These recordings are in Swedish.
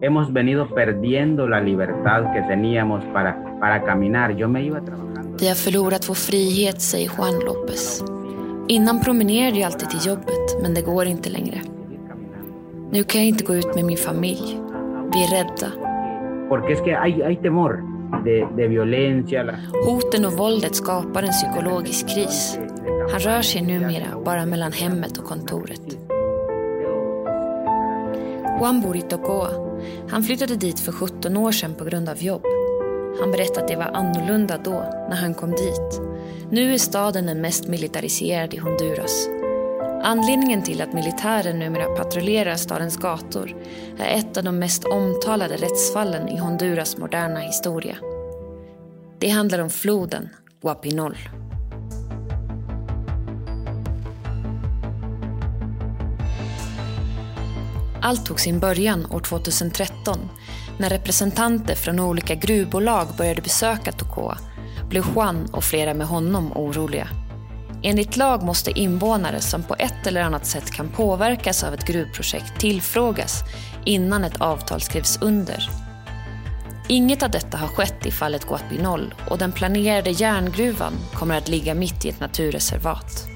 hemos venido perdiendo la libertad que teníamos para, para caminar. Yo me iba trabajando. Vi har förlorat vår frihet, säger Juan López. Innan promenerade jag alltid till jobbet, men det går inte längre. Nu kan jag inte gå ut med min familj. Vi är rädda. Porque es que hay, hay temor de, de violencia. Hoten och våldet skapar en psykologisk kris. Han rör sig numera bara mellan hemmet och kontoret. Juan bor i Tocoa. Han flyttade dit för 17 år sedan på grund av jobb. Han berättade att det var annorlunda då, när han kom dit. Nu är staden den mest militariserade i Honduras. Anledningen till att militären numera patrullerar stadens gator är ett av de mest omtalade rättsfallen i Honduras moderna historia. Det handlar om floden Guapinol. Allt tog sin början år 2013 när representanter från olika gruvbolag började besöka Tocoa blev Juan och flera med honom oroliga. Enligt lag måste invånare som på ett eller annat sätt kan påverkas av ett gruvprojekt tillfrågas innan ett avtal skrivs under. Inget av detta har skett i fallet Guapinol och den planerade järngruvan kommer att ligga mitt i ett naturreservat.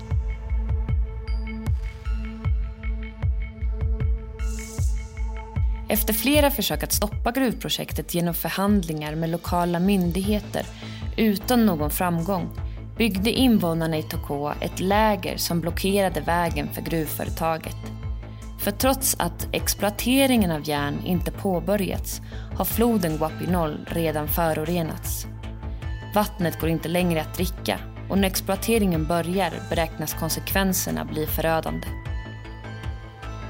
Efter flera försök att stoppa gruvprojektet genom förhandlingar med lokala myndigheter utan någon framgång byggde invånarna i Tocoa ett läger som blockerade vägen för gruvföretaget. För trots att exploateringen av järn inte påbörjats har floden Guapinol redan förorenats. Vattnet går inte längre att dricka och när exploateringen börjar beräknas konsekvenserna bli förödande.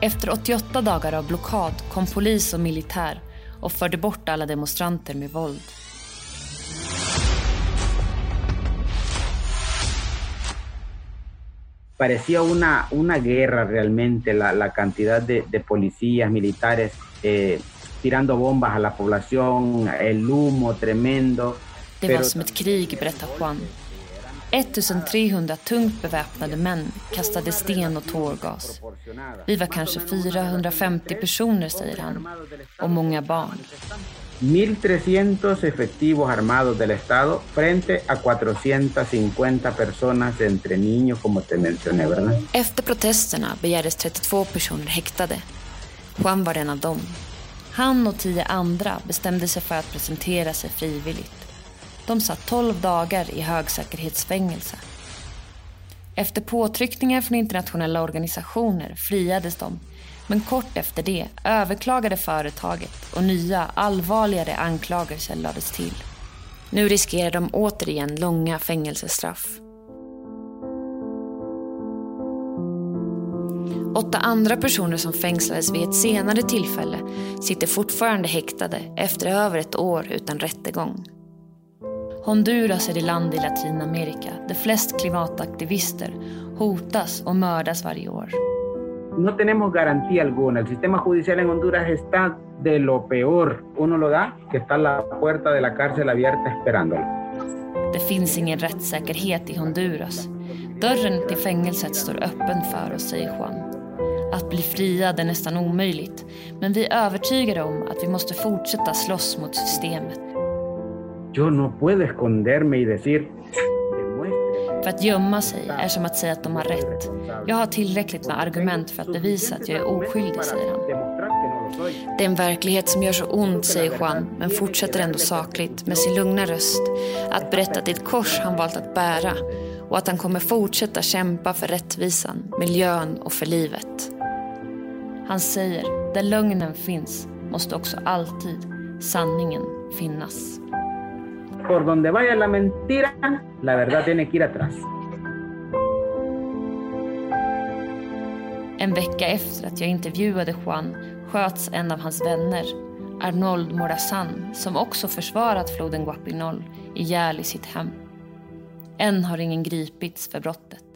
Efter 88 dagar av blockad kom polis och militär och förde bort alla demonstranter med våld. parecía una, una guerra realmente la, la cantidad de, de, policías militares eh, tirando bombas a la población, el humo tremendo. Det var som ett krig, berättar Juan. 1300 tungt beväpnade män kastade sten och tårgas. Vi var kanske 450 personer, säger han, och många barn. 1.300 efectivos armados del Estado frente a 450 personas entre niños, como te mencioné, ¿verdad? Efter protesterna begärdes 32 personer häktade. Juan var en av dem. Han och tio andra bestämde sig för att presentera sig frivilligt. De satt 12 dagar i högsäkerhetsfängelse. Efter påtryckningar från internationella organisationer friades de men kort efter det överklagade företaget och nya allvarligare anklagelser lades till. Nu riskerar de återigen långa fängelsestraff. Åtta andra personer som fängslades vid ett senare tillfälle sitter fortfarande häktade efter över ett år utan rättegång. Honduras är det land i Latinamerika där flest klimataktivister hotas och mördas varje år. no tenemos garantía alguna. El sistema judicial en Honduras está de lo peor. Uno lo da, que está la puerta de la cárcel abierta esperándolo. Det finns ingen rättssäkerhet i Honduras. Dörren till fängelset står öppen för oss, säger Juan. Att bli friad är nästan omöjligt, men vi är övertygade om att vi måste fortsätta slåss mot systemet. Jag no puedo esconderme y decir för att gömma sig är som att säga att de har rätt. Jag har tillräckligt med argument för att bevisa att jag är oskyldig, säger han. Det är en verklighet som gör så ont, säger Juan, men fortsätter ändå sakligt med sin lugna röst att berätta att det är ett kors han valt att bära och att han kommer fortsätta kämpa för rättvisan, miljön och för livet. Han säger, där lögnen finns måste också alltid sanningen finnas por donde vaya la mentira, la verdad tiene que ir atrás. En vecka efter att jag intervjuade Juan sköts en av hans vänner, Arnold Morazan, som också försvarat floden Guapinol, ihjäl i sitt hem. Än har ingen gripits för brottet.